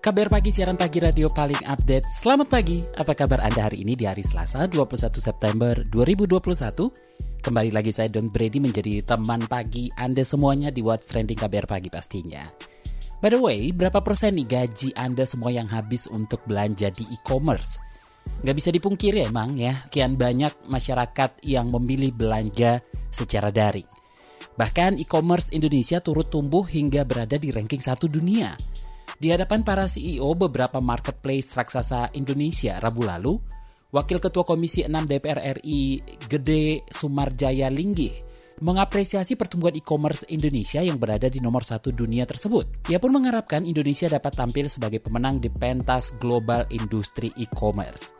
Kabar pagi siaran pagi radio paling update. Selamat pagi. Apa kabar Anda hari ini di hari Selasa 21 September 2021? Kembali lagi saya Don Brady menjadi teman pagi Anda semuanya di What's Trending KBR pagi pastinya. By the way, berapa persen nih gaji Anda semua yang habis untuk belanja di e-commerce? Gak bisa dipungkiri emang ya, kian banyak masyarakat yang memilih belanja secara daring. Bahkan e-commerce Indonesia turut tumbuh hingga berada di ranking satu dunia – di hadapan para CEO beberapa marketplace raksasa Indonesia Rabu lalu, Wakil Ketua Komisi 6 DPR RI Gede Sumarjaya Linggih mengapresiasi pertumbuhan e-commerce Indonesia yang berada di nomor satu dunia tersebut. Ia pun mengharapkan Indonesia dapat tampil sebagai pemenang di pentas global industri e-commerce.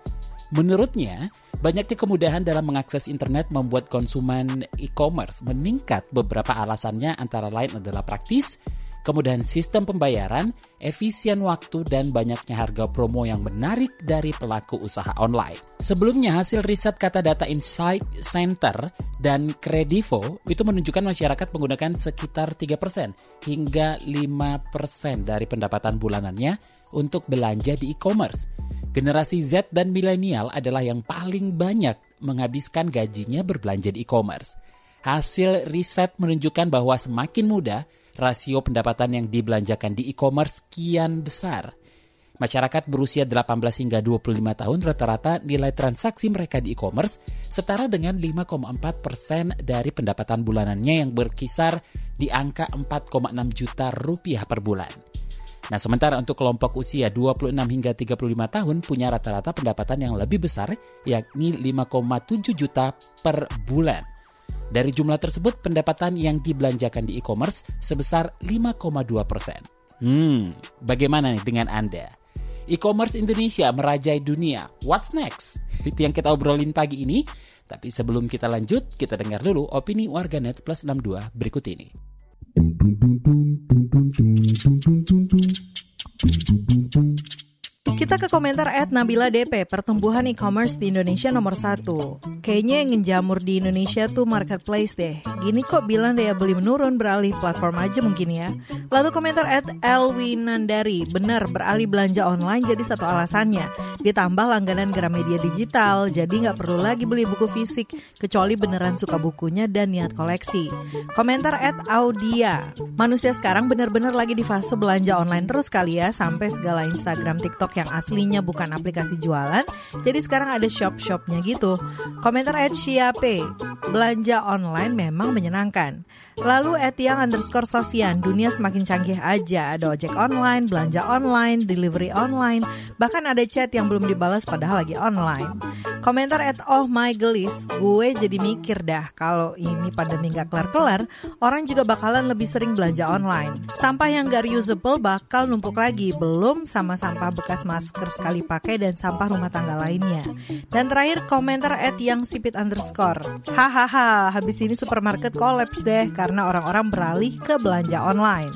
Menurutnya, banyaknya kemudahan dalam mengakses internet membuat konsumen e-commerce meningkat beberapa alasannya antara lain adalah praktis, kemudahan sistem pembayaran, efisien waktu, dan banyaknya harga promo yang menarik dari pelaku usaha online. Sebelumnya, hasil riset kata data Insight Center dan Kredivo itu menunjukkan masyarakat menggunakan sekitar 3% hingga 5% dari pendapatan bulanannya untuk belanja di e-commerce. Generasi Z dan milenial adalah yang paling banyak menghabiskan gajinya berbelanja di e-commerce. Hasil riset menunjukkan bahwa semakin muda, rasio pendapatan yang dibelanjakan di e-commerce kian besar. Masyarakat berusia 18 hingga 25 tahun rata-rata nilai transaksi mereka di e-commerce setara dengan 5,4 persen dari pendapatan bulanannya yang berkisar di angka 4,6 juta rupiah per bulan. Nah, sementara untuk kelompok usia 26 hingga 35 tahun punya rata-rata pendapatan yang lebih besar, yakni 5,7 juta per bulan. Dari jumlah tersebut, pendapatan yang dibelanjakan di e-commerce sebesar 5,2 persen. Hmm, bagaimana nih dengan Anda? E-commerce Indonesia merajai dunia. What's next? Itu yang kita obrolin pagi ini. Tapi sebelum kita lanjut, kita dengar dulu opini warganet plus 62 berikut ini. Kita ke komentar at Nabila DP, pertumbuhan e-commerce di Indonesia nomor satu. Kayaknya yang ngejamur di Indonesia tuh marketplace deh. Gini kok bilang daya beli menurun beralih platform aja mungkin ya. Lalu komentar at Elwinandari, benar beralih belanja online jadi satu alasannya. Ditambah langganan Gramedia Digital, jadi nggak perlu lagi beli buku fisik, kecuali beneran suka bukunya dan niat koleksi. Komentar at Audia, manusia sekarang benar-benar lagi di fase belanja online terus kali ya, sampai segala Instagram, TikTok yang aslinya bukan aplikasi jualan, jadi sekarang ada shop-shopnya gitu. Komentar at Siape, belanja online memang menyenangkan. Lalu at yang underscore Sofian, dunia semakin canggih aja. Ada ojek online, belanja online, delivery online, bahkan ada chat yang belum dibalas padahal lagi online. Komentar at oh my gelis, gue jadi mikir dah kalau ini pandemi gak kelar-kelar, orang juga bakalan lebih sering belanja online. Sampah yang gak reusable bakal numpuk lagi, belum sama sampah bekas masker sekali pakai dan sampah rumah tangga lainnya. Dan terakhir komentar at yang sipit underscore. Hahaha, habis ini supermarket kolaps deh karena orang-orang beralih ke belanja online.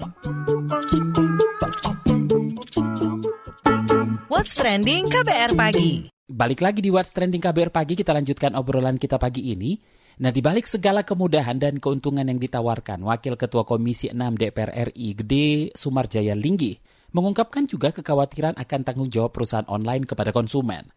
What's trending KBR pagi? Balik lagi di What's Trending KBR Pagi, kita lanjutkan obrolan kita pagi ini. Nah, di balik segala kemudahan dan keuntungan yang ditawarkan, Wakil Ketua Komisi 6 DPR RI Gede Sumarjaya Linggi mengungkapkan juga kekhawatiran akan tanggung jawab perusahaan online kepada konsumen.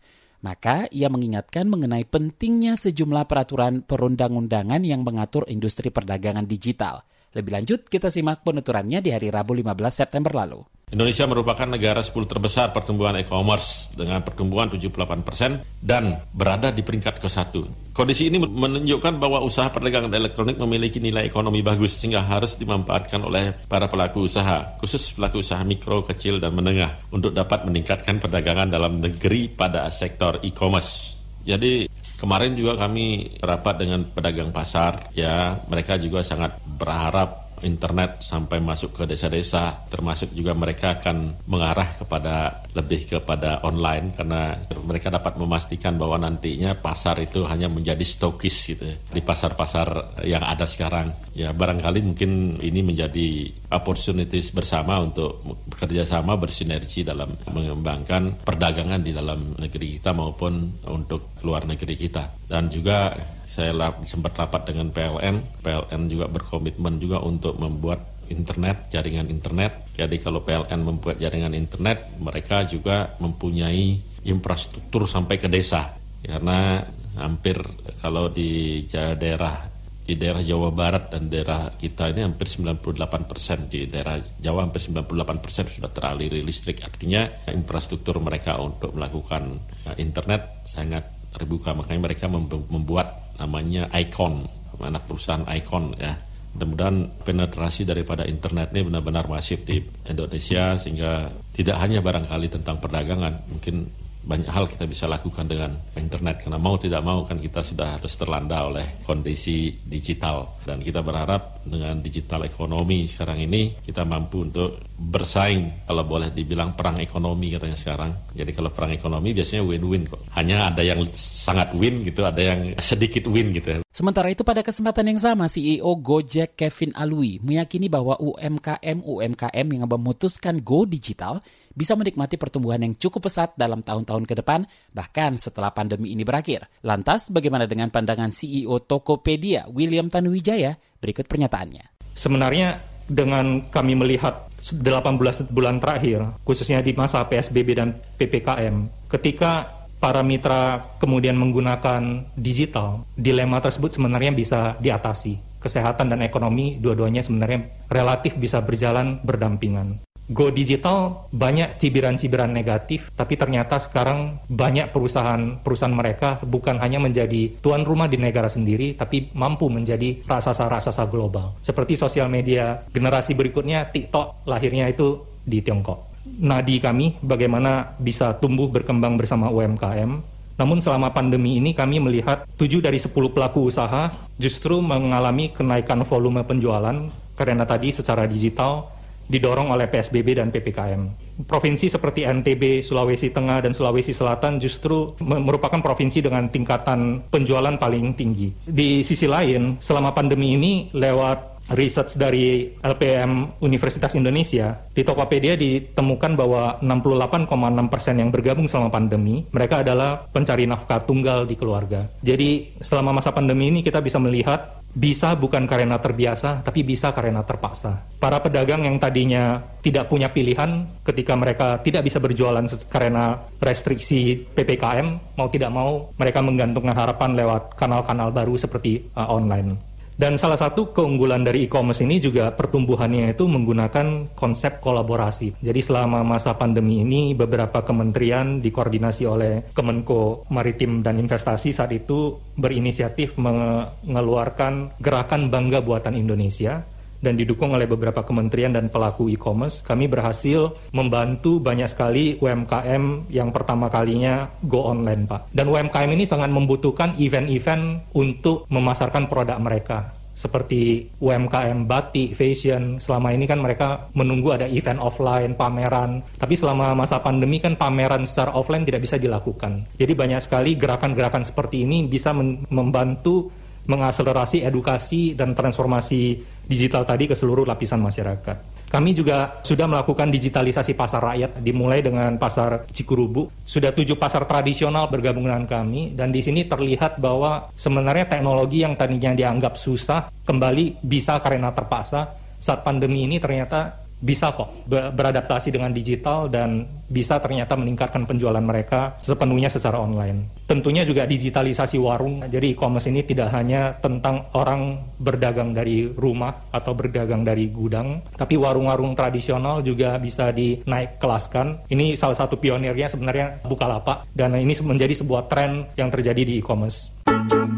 Maka ia mengingatkan mengenai pentingnya sejumlah peraturan perundang-undangan yang mengatur industri perdagangan digital. Lebih lanjut, kita simak penuturannya di hari Rabu 15 September lalu. Indonesia merupakan negara 10 terbesar pertumbuhan e-commerce dengan pertumbuhan 78 persen dan berada di peringkat ke-1. Kondisi ini menunjukkan bahwa usaha perdagangan elektronik memiliki nilai ekonomi bagus sehingga harus dimanfaatkan oleh para pelaku usaha, khusus pelaku usaha mikro, kecil, dan menengah untuk dapat meningkatkan perdagangan dalam negeri pada sektor e-commerce. Jadi kemarin juga kami rapat dengan pedagang pasar, ya mereka juga sangat berharap internet sampai masuk ke desa-desa, termasuk juga mereka akan mengarah kepada lebih kepada online karena mereka dapat memastikan bahwa nantinya pasar itu hanya menjadi stokis gitu ya, di pasar-pasar yang ada sekarang. Ya barangkali mungkin ini menjadi opportunities bersama untuk bekerja sama bersinergi dalam mengembangkan perdagangan di dalam negeri kita maupun untuk luar negeri kita. Dan juga saya sempat rapat dengan PLN. PLN juga berkomitmen juga untuk membuat internet, jaringan internet. Jadi kalau PLN membuat jaringan internet, mereka juga mempunyai infrastruktur sampai ke desa. Karena hampir kalau di daerah di daerah Jawa Barat dan daerah kita ini hampir 98 persen di daerah Jawa hampir 98 persen sudah teraliri listrik artinya infrastruktur mereka untuk melakukan eh, internet sangat terbuka makanya mereka membuat namanya Icon anak perusahaan Icon ya. Mudah-mudahan penetrasi daripada internet ini benar-benar masif di Indonesia sehingga tidak hanya barangkali tentang perdagangan, mungkin banyak hal kita bisa lakukan dengan internet. Karena mau tidak mau kan kita sudah harus terlanda oleh kondisi digital. Dan kita berharap dengan digital ekonomi sekarang ini kita mampu untuk bersaing kalau boleh dibilang perang ekonomi katanya sekarang jadi kalau perang ekonomi biasanya win-win kok hanya ada yang sangat win gitu ada yang sedikit win gitu Sementara itu pada kesempatan yang sama CEO Gojek Kevin Alwi meyakini bahwa UMKM UMKM yang memutuskan go digital bisa menikmati pertumbuhan yang cukup pesat dalam tahun-tahun ke depan, bahkan setelah pandemi ini berakhir. Lantas, bagaimana dengan pandangan CEO Tokopedia, William Tanuwijaya? Berikut pernyataannya. Sebenarnya dengan kami melihat 18 bulan terakhir, khususnya di masa PSBB dan PPKM, ketika para mitra kemudian menggunakan digital, dilema tersebut sebenarnya bisa diatasi. Kesehatan dan ekonomi dua-duanya sebenarnya relatif bisa berjalan berdampingan. Go digital banyak cibiran-cibiran negatif, tapi ternyata sekarang banyak perusahaan-perusahaan mereka bukan hanya menjadi tuan rumah di negara sendiri, tapi mampu menjadi raksasa-raksasa global. Seperti sosial media generasi berikutnya, TikTok lahirnya itu di Tiongkok. Nadi kami bagaimana bisa tumbuh berkembang bersama UMKM, namun selama pandemi ini kami melihat 7 dari 10 pelaku usaha justru mengalami kenaikan volume penjualan karena tadi secara digital didorong oleh PSBB dan PPKM. Provinsi seperti NTB, Sulawesi Tengah, dan Sulawesi Selatan justru merupakan provinsi dengan tingkatan penjualan paling tinggi. Di sisi lain, selama pandemi ini lewat research dari LPM Universitas Indonesia, di Tokopedia ditemukan bahwa 68,6 persen yang bergabung selama pandemi, mereka adalah pencari nafkah tunggal di keluarga. Jadi selama masa pandemi ini kita bisa melihat bisa bukan karena terbiasa, tapi bisa karena terpaksa. Para pedagang yang tadinya tidak punya pilihan ketika mereka tidak bisa berjualan karena restriksi PPKM, mau tidak mau mereka menggantungkan harapan lewat kanal-kanal baru seperti uh, online. Dan salah satu keunggulan dari e-commerce ini juga pertumbuhannya itu menggunakan konsep kolaborasi. Jadi selama masa pandemi ini beberapa kementerian dikoordinasi oleh Kemenko Maritim dan Investasi saat itu berinisiatif mengeluarkan gerakan Bangga Buatan Indonesia dan didukung oleh beberapa kementerian dan pelaku e-commerce, kami berhasil membantu banyak sekali UMKM yang pertama kalinya go online, Pak. Dan UMKM ini sangat membutuhkan event-event untuk memasarkan produk mereka seperti UMKM batik, fashion, selama ini kan mereka menunggu ada event offline, pameran. Tapi selama masa pandemi kan pameran secara offline tidak bisa dilakukan. Jadi banyak sekali gerakan-gerakan seperti ini bisa membantu mengakselerasi edukasi dan transformasi digital tadi ke seluruh lapisan masyarakat. Kami juga sudah melakukan digitalisasi pasar rakyat, dimulai dengan pasar Cikurubu. Sudah tujuh pasar tradisional bergabung dengan kami, dan di sini terlihat bahwa sebenarnya teknologi yang tadinya dianggap susah, kembali bisa karena terpaksa. Saat pandemi ini ternyata bisa kok beradaptasi dengan digital dan bisa ternyata meningkatkan penjualan mereka sepenuhnya secara online. Tentunya juga digitalisasi warung. Jadi e-commerce ini tidak hanya tentang orang berdagang dari rumah atau berdagang dari gudang, tapi warung-warung tradisional juga bisa dinaik kelaskan. Ini salah satu pionirnya sebenarnya Bukalapak dan ini menjadi sebuah tren yang terjadi di e-commerce.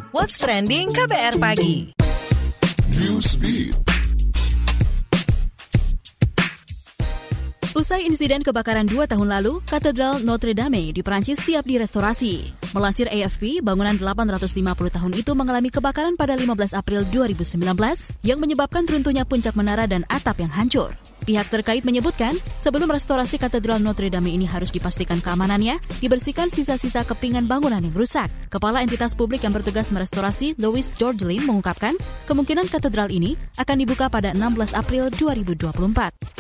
What's trending KBR pagi? Usai insiden kebakaran dua tahun lalu, Katedral Notre Dame di Prancis siap direstorasi. Melansir AFP, bangunan 850 tahun itu mengalami kebakaran pada 15 April 2019 yang menyebabkan runtuhnya puncak menara dan atap yang hancur. Pihak terkait menyebutkan, sebelum restorasi Katedral Notre Dame ini harus dipastikan keamanannya, dibersihkan sisa-sisa kepingan bangunan yang rusak. Kepala entitas publik yang bertugas merestorasi, Louis Georgelin, mengungkapkan, kemungkinan katedral ini akan dibuka pada 16 April 2024.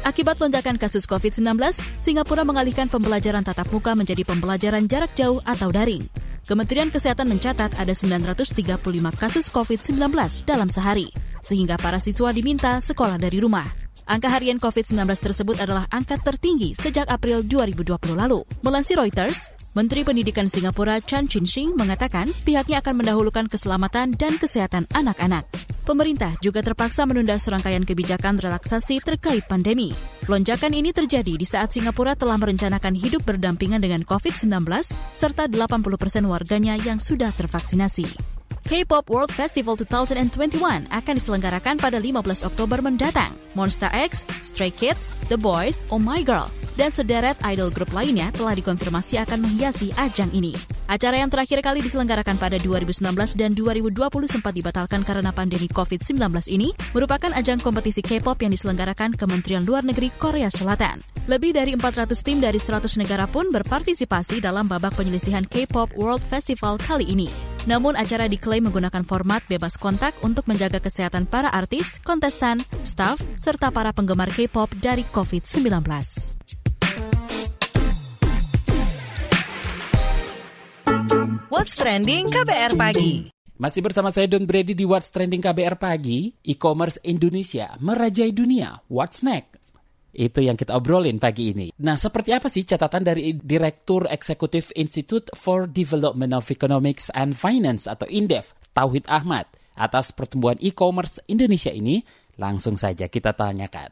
Akibat lonjakan kasus COVID-19, Singapura mengalihkan pembelajaran tatap muka menjadi pembelajaran jarak jauh atau daring. Kementerian Kesehatan mencatat ada 935 kasus COVID-19 dalam sehari, sehingga para siswa diminta sekolah dari rumah. Angka harian COVID-19 tersebut adalah angka tertinggi sejak April 2020 lalu. Melansir Reuters, Menteri Pendidikan Singapura Chan Chin Sing mengatakan pihaknya akan mendahulukan keselamatan dan kesehatan anak-anak. Pemerintah juga terpaksa menunda serangkaian kebijakan relaksasi terkait pandemi. Lonjakan ini terjadi di saat Singapura telah merencanakan hidup berdampingan dengan COVID-19 serta 80 persen warganya yang sudah tervaksinasi. K-pop World Festival 2021 akan diselenggarakan pada 15 Oktober mendatang. Monster X, Stray Kids, The Boys, Oh My Girl, dan sederet idol grup lainnya telah dikonfirmasi akan menghiasi ajang ini. Acara yang terakhir kali diselenggarakan pada 2019 dan 2020 sempat dibatalkan karena pandemi COVID-19 ini merupakan ajang kompetisi K-pop yang diselenggarakan Kementerian Luar Negeri Korea Selatan. Lebih dari 400 tim dari 100 negara pun berpartisipasi dalam babak penyelisihan K-pop World Festival kali ini. Namun acara diklaim menggunakan format bebas kontak untuk menjaga kesehatan para artis, kontestan, staff, serta para penggemar K-pop dari COVID-19. What's Trending KBR Pagi Masih bersama saya Don Brady di What's Trending KBR Pagi, e-commerce Indonesia merajai dunia. What's next? Itu yang kita obrolin pagi ini. Nah, seperti apa sih catatan dari Direktur Eksekutif Institute for Development of Economics and Finance atau INDEF, Tauhid Ahmad, atas pertumbuhan e-commerce Indonesia ini? Langsung saja kita tanyakan.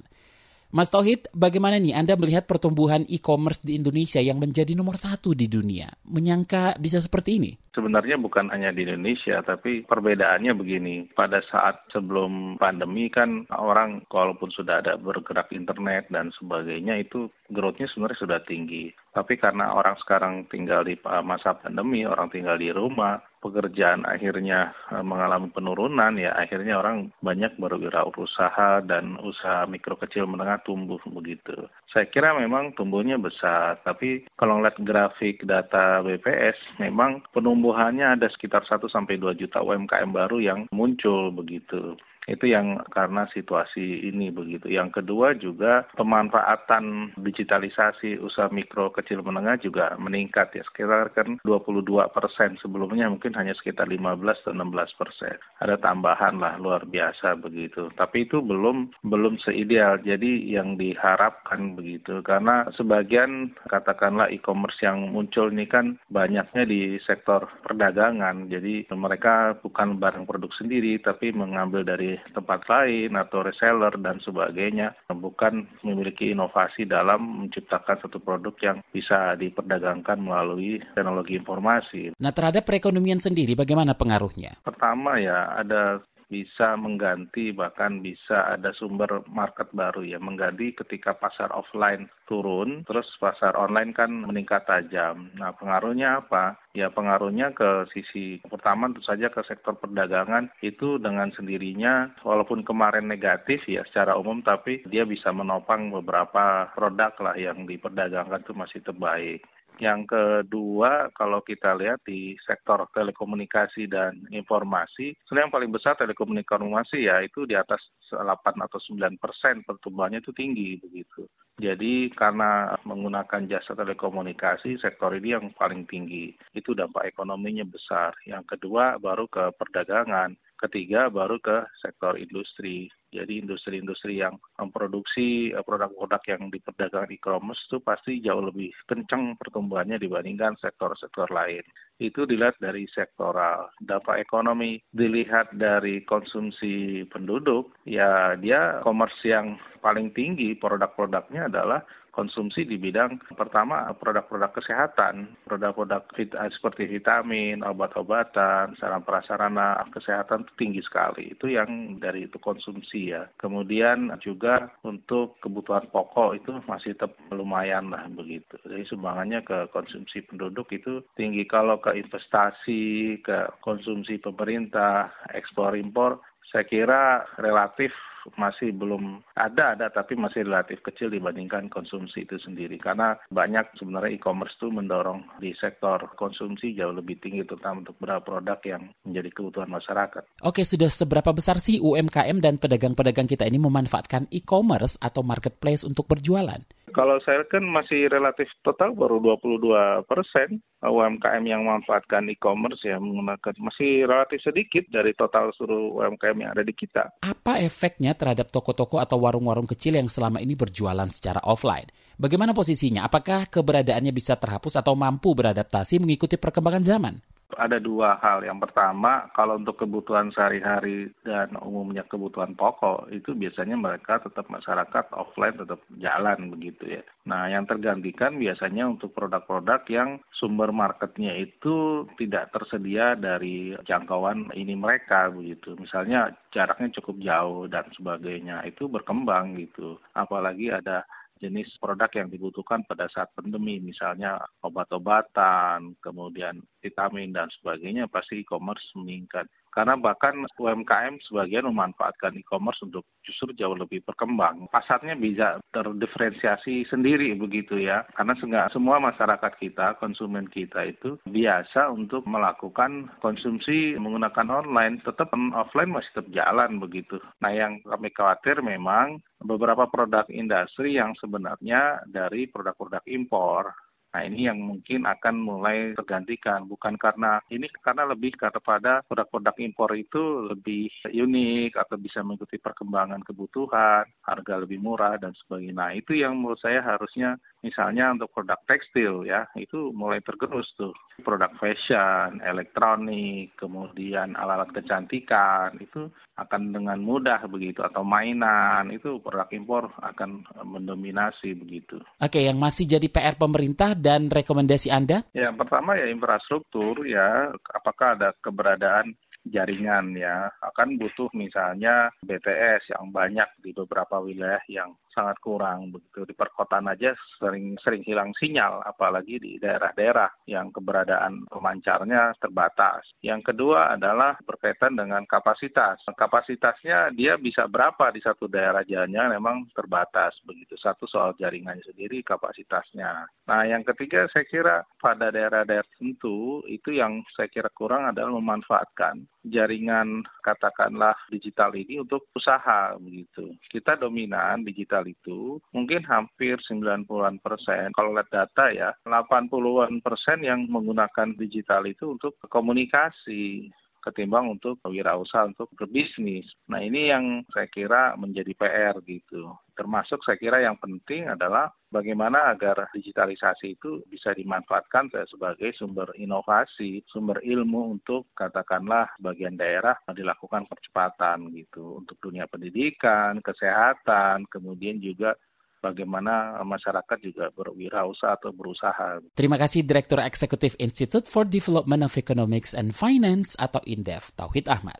Mas Tauhid, bagaimana nih Anda melihat pertumbuhan e-commerce di Indonesia yang menjadi nomor satu di dunia? Menyangka bisa seperti ini? Sebenarnya bukan hanya di Indonesia, tapi perbedaannya begini. Pada saat sebelum pandemi kan orang walaupun sudah ada bergerak internet dan sebagainya itu growth-nya sebenarnya sudah tinggi. Tapi karena orang sekarang tinggal di masa pandemi, orang tinggal di rumah, pekerjaan akhirnya eh, mengalami penurunan ya akhirnya orang banyak berwirausaha dan usaha mikro kecil menengah tumbuh begitu. Saya kira memang tumbuhnya besar, tapi kalau ngeliat grafik data BPS memang penumbuhannya ada sekitar 1 sampai 2 juta UMKM baru yang muncul begitu. Itu yang karena situasi ini begitu. Yang kedua juga pemanfaatan digitalisasi usaha mikro kecil menengah juga meningkat ya sekitar kan 22 persen sebelumnya mungkin hanya sekitar 15 atau 16 persen. Ada tambahan lah luar biasa begitu. Tapi itu belum belum seideal. Jadi yang diharapkan begitu karena sebagian katakanlah e-commerce yang muncul ini kan banyaknya di sektor perdagangan. Jadi mereka bukan barang produk sendiri tapi mengambil dari tempat lain atau reseller dan sebagainya bukan memiliki inovasi dalam menciptakan satu produk yang bisa diperdagangkan melalui teknologi informasi. Nah, terhadap perekonomian sendiri bagaimana pengaruhnya? Pertama ya ada bisa mengganti bahkan bisa ada sumber market baru ya mengganti ketika pasar offline turun terus pasar online kan meningkat tajam. Nah pengaruhnya apa? Ya pengaruhnya ke sisi pertama tentu saja ke sektor perdagangan itu dengan sendirinya walaupun kemarin negatif ya secara umum tapi dia bisa menopang beberapa produk lah yang diperdagangkan itu masih terbaik. Yang kedua, kalau kita lihat di sektor telekomunikasi dan informasi, sebenarnya yang paling besar telekomunikasi ya itu di atas 8 atau 9 persen pertumbuhannya itu tinggi begitu. Jadi karena menggunakan jasa telekomunikasi, sektor ini yang paling tinggi. Itu dampak ekonominya besar. Yang kedua baru ke perdagangan. Ketiga baru ke sektor industri. Jadi industri-industri yang memproduksi eh, produk-produk yang diperdagangkan e-commerce itu pasti jauh lebih kencang pertumbuhannya dibandingkan sektor-sektor lain. Itu dilihat dari sektoral. Dampak ekonomi dilihat dari konsumsi penduduk, ya dia commerce yang paling tinggi produk-produknya adalah konsumsi di bidang pertama produk-produk kesehatan, produk-produk vit seperti vitamin, obat-obatan, sarana prasarana kesehatan itu tinggi sekali. Itu yang dari itu konsumsi ya. Kemudian juga untuk kebutuhan pokok itu masih tetap lumayan lah begitu. Jadi sumbangannya ke konsumsi penduduk itu tinggi. Kalau ke investasi, ke konsumsi pemerintah, ekspor impor, saya kira relatif masih belum ada ada tapi masih relatif kecil dibandingkan konsumsi itu sendiri karena banyak sebenarnya e-commerce itu mendorong di sektor konsumsi jauh lebih tinggi terutama untuk beberapa produk yang menjadi kebutuhan masyarakat. Oke, sudah seberapa besar sih UMKM dan pedagang-pedagang kita ini memanfaatkan e-commerce atau marketplace untuk berjualan? Kalau saya kan masih relatif total baru 22 persen UMKM yang memanfaatkan e-commerce ya menggunakan masih relatif sedikit dari total seluruh UMKM yang ada di kita. Apa efeknya terhadap toko-toko atau warung-warung kecil yang selama ini berjualan secara offline? Bagaimana posisinya? Apakah keberadaannya bisa terhapus atau mampu beradaptasi mengikuti perkembangan zaman? Ada dua hal. Yang pertama, kalau untuk kebutuhan sehari-hari dan umumnya kebutuhan pokok, itu biasanya mereka tetap masyarakat offline tetap jalan begitu ya. Nah, yang tergantikan biasanya untuk produk-produk yang sumber marketnya itu tidak tersedia dari jangkauan ini mereka begitu. Misalnya jaraknya cukup jauh dan sebagainya, itu berkembang gitu. Apalagi ada jenis produk yang dibutuhkan pada saat pandemi, misalnya obat-obatan, kemudian vitamin dan sebagainya, pasti e-commerce meningkat. Karena bahkan UMKM sebagian memanfaatkan e-commerce untuk justru jauh lebih berkembang. Pasarnya bisa terdiferensiasi sendiri begitu ya. Karena enggak semua masyarakat kita, konsumen kita itu biasa untuk melakukan konsumsi menggunakan online. Tetap offline masih tetap jalan begitu. Nah yang kami khawatir memang beberapa produk industri yang sebenarnya dari produk-produk impor Nah ini yang mungkin akan mulai tergantikan bukan karena ini karena lebih kepada produk-produk impor itu lebih unik atau bisa mengikuti perkembangan kebutuhan, harga lebih murah dan sebagainya. Nah itu yang menurut saya harusnya misalnya untuk produk tekstil ya itu mulai tergerus tuh produk fashion, elektronik, kemudian alat-alat kecantikan itu akan dengan mudah begitu atau mainan itu produk impor akan mendominasi begitu. Oke, yang masih jadi PR pemerintah dan rekomendasi Anda? Ya, pertama ya infrastruktur ya, apakah ada keberadaan jaringan ya akan butuh misalnya BTS yang banyak di beberapa wilayah yang sangat kurang begitu di perkotaan aja sering sering hilang sinyal apalagi di daerah-daerah yang keberadaan pemancarnya terbatas. Yang kedua adalah berkaitan dengan kapasitas. Kapasitasnya dia bisa berapa di satu daerah jalannya memang terbatas begitu. Satu soal jaringannya sendiri kapasitasnya. Nah, yang ketiga saya kira pada daerah-daerah tertentu itu yang saya kira kurang adalah memanfaatkan jaringan katakanlah digital ini untuk usaha begitu. Kita dominan digital itu mungkin hampir 90-an persen. Kalau lihat data ya, 80-an persen yang menggunakan digital itu untuk komunikasi ketimbang untuk wirausaha untuk berbisnis. Nah ini yang saya kira menjadi PR gitu. Termasuk saya kira yang penting adalah bagaimana agar digitalisasi itu bisa dimanfaatkan sebagai sumber inovasi, sumber ilmu untuk katakanlah bagian daerah dilakukan percepatan gitu untuk dunia pendidikan, kesehatan, kemudian juga bagaimana masyarakat juga berwirausaha atau berusaha. Terima kasih Direktur Eksekutif Institute for Development of Economics and Finance atau INDEF, Tauhid Ahmad.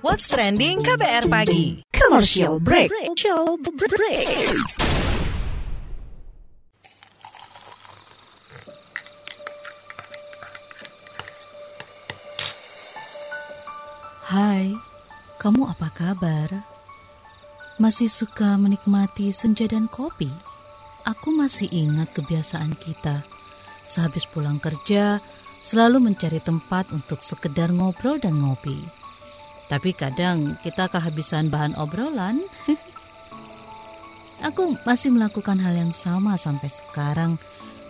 What's trending KBR pagi? Commercial break. Commercial break. Hai, kamu apa kabar? Masih suka menikmati senja dan kopi? Aku masih ingat kebiasaan kita. Sehabis pulang kerja, selalu mencari tempat untuk sekedar ngobrol dan ngopi. Tapi kadang kita kehabisan bahan obrolan. Aku masih melakukan hal yang sama sampai sekarang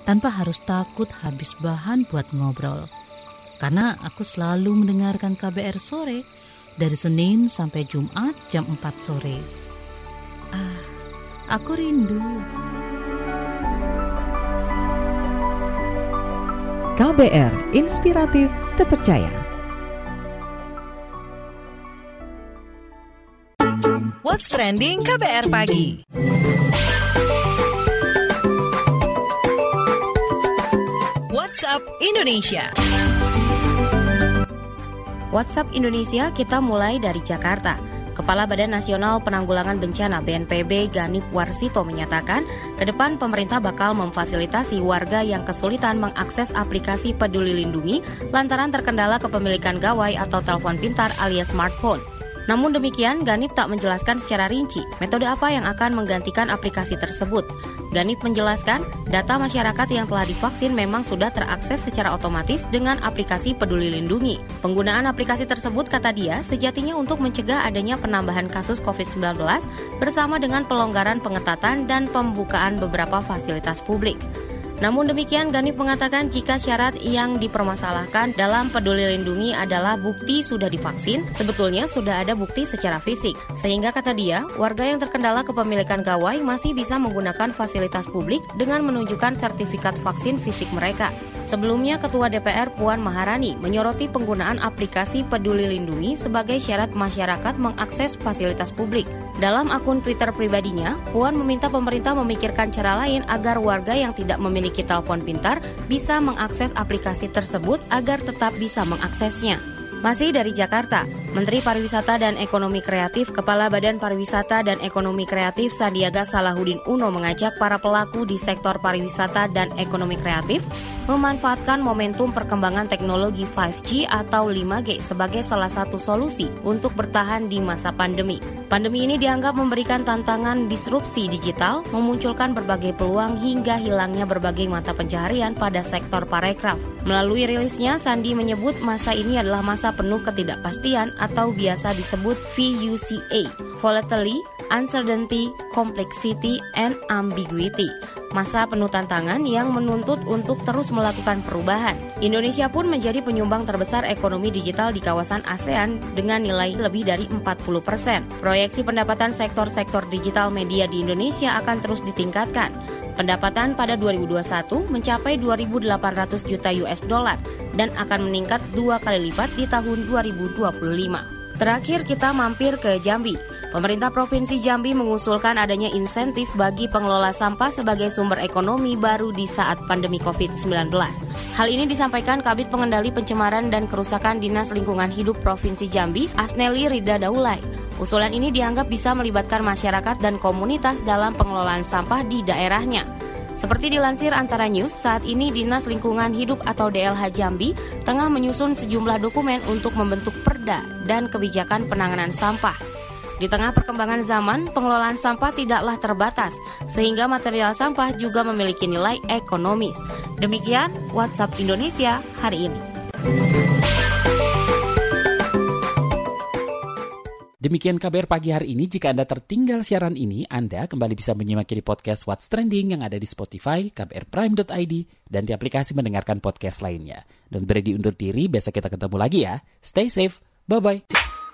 tanpa harus takut habis bahan buat ngobrol. Karena aku selalu mendengarkan KBR sore dari Senin sampai Jumat jam 4 sore. Ah, aku rindu. KBR Inspiratif Terpercaya. What's trending KBR pagi? WhatsApp Indonesia. WhatsApp Indonesia kita mulai dari Jakarta. Kepala Badan Nasional Penanggulangan Bencana BNPB Ganip Warsito menyatakan, ke depan pemerintah bakal memfasilitasi warga yang kesulitan mengakses aplikasi Peduli Lindungi lantaran terkendala kepemilikan gawai atau telepon pintar alias smartphone. Namun demikian, Ganip tak menjelaskan secara rinci metode apa yang akan menggantikan aplikasi tersebut. Ganip menjelaskan, data masyarakat yang telah divaksin memang sudah terakses secara otomatis dengan aplikasi Peduli Lindungi. Penggunaan aplikasi tersebut, kata dia, sejatinya untuk mencegah adanya penambahan kasus COVID-19 bersama dengan pelonggaran pengetatan dan pembukaan beberapa fasilitas publik. Namun demikian, Ganip mengatakan jika syarat yang dipermasalahkan dalam peduli lindungi adalah bukti sudah divaksin, sebetulnya sudah ada bukti secara fisik. Sehingga kata dia, warga yang terkendala kepemilikan gawai masih bisa menggunakan fasilitas publik dengan menunjukkan sertifikat vaksin fisik mereka. Sebelumnya, Ketua DPR Puan Maharani menyoroti penggunaan aplikasi Peduli Lindungi sebagai syarat masyarakat mengakses fasilitas publik. Dalam akun Twitter pribadinya, Puan meminta pemerintah memikirkan cara lain agar warga yang tidak memiliki telepon pintar bisa mengakses aplikasi tersebut agar tetap bisa mengaksesnya. Masih dari Jakarta, Menteri Pariwisata dan Ekonomi Kreatif Kepala Badan Pariwisata dan Ekonomi Kreatif Sandiaga Salahuddin Uno mengajak para pelaku di sektor pariwisata dan ekonomi kreatif memanfaatkan momentum perkembangan teknologi 5G atau 5G sebagai salah satu solusi untuk bertahan di masa pandemi. Pandemi ini dianggap memberikan tantangan disrupsi digital, memunculkan berbagai peluang hingga hilangnya berbagai mata pencaharian pada sektor parekraf. Melalui rilisnya, Sandi menyebut masa ini adalah masa penuh ketidakpastian atau biasa disebut VUCA, Volatility, Uncertainty, Complexity, and Ambiguity. Masa penuh tantangan yang menuntut untuk terus melakukan perubahan. Indonesia pun menjadi penyumbang terbesar ekonomi digital di kawasan ASEAN dengan nilai lebih dari 40 persen. Proyeksi pendapatan sektor-sektor digital media di Indonesia akan terus ditingkatkan. Pendapatan pada 2021 mencapai 2.800 juta US dollar dan akan meningkat dua kali lipat di tahun 2025. Terakhir kita mampir ke Jambi. Pemerintah Provinsi Jambi mengusulkan adanya insentif bagi pengelola sampah sebagai sumber ekonomi baru di saat pandemi COVID-19. Hal ini disampaikan Kabit Pengendali Pencemaran dan Kerusakan Dinas Lingkungan Hidup Provinsi Jambi, Asneli Rida Daulay. Usulan ini dianggap bisa melibatkan masyarakat dan komunitas dalam pengelolaan sampah di daerahnya. Seperti dilansir antara news, saat ini Dinas Lingkungan Hidup atau DLH Jambi tengah menyusun sejumlah dokumen untuk membentuk perda dan kebijakan penanganan sampah. Di tengah perkembangan zaman, pengelolaan sampah tidaklah terbatas, sehingga material sampah juga memiliki nilai ekonomis. Demikian WhatsApp Indonesia hari ini. Demikian kabar pagi hari ini. Jika Anda tertinggal siaran ini, Anda kembali bisa menyimaknya di podcast What's Trending yang ada di Spotify, kbrprime.id, dan di aplikasi mendengarkan podcast lainnya. Dan Brady undur diri, besok kita ketemu lagi ya. Stay safe, bye-bye.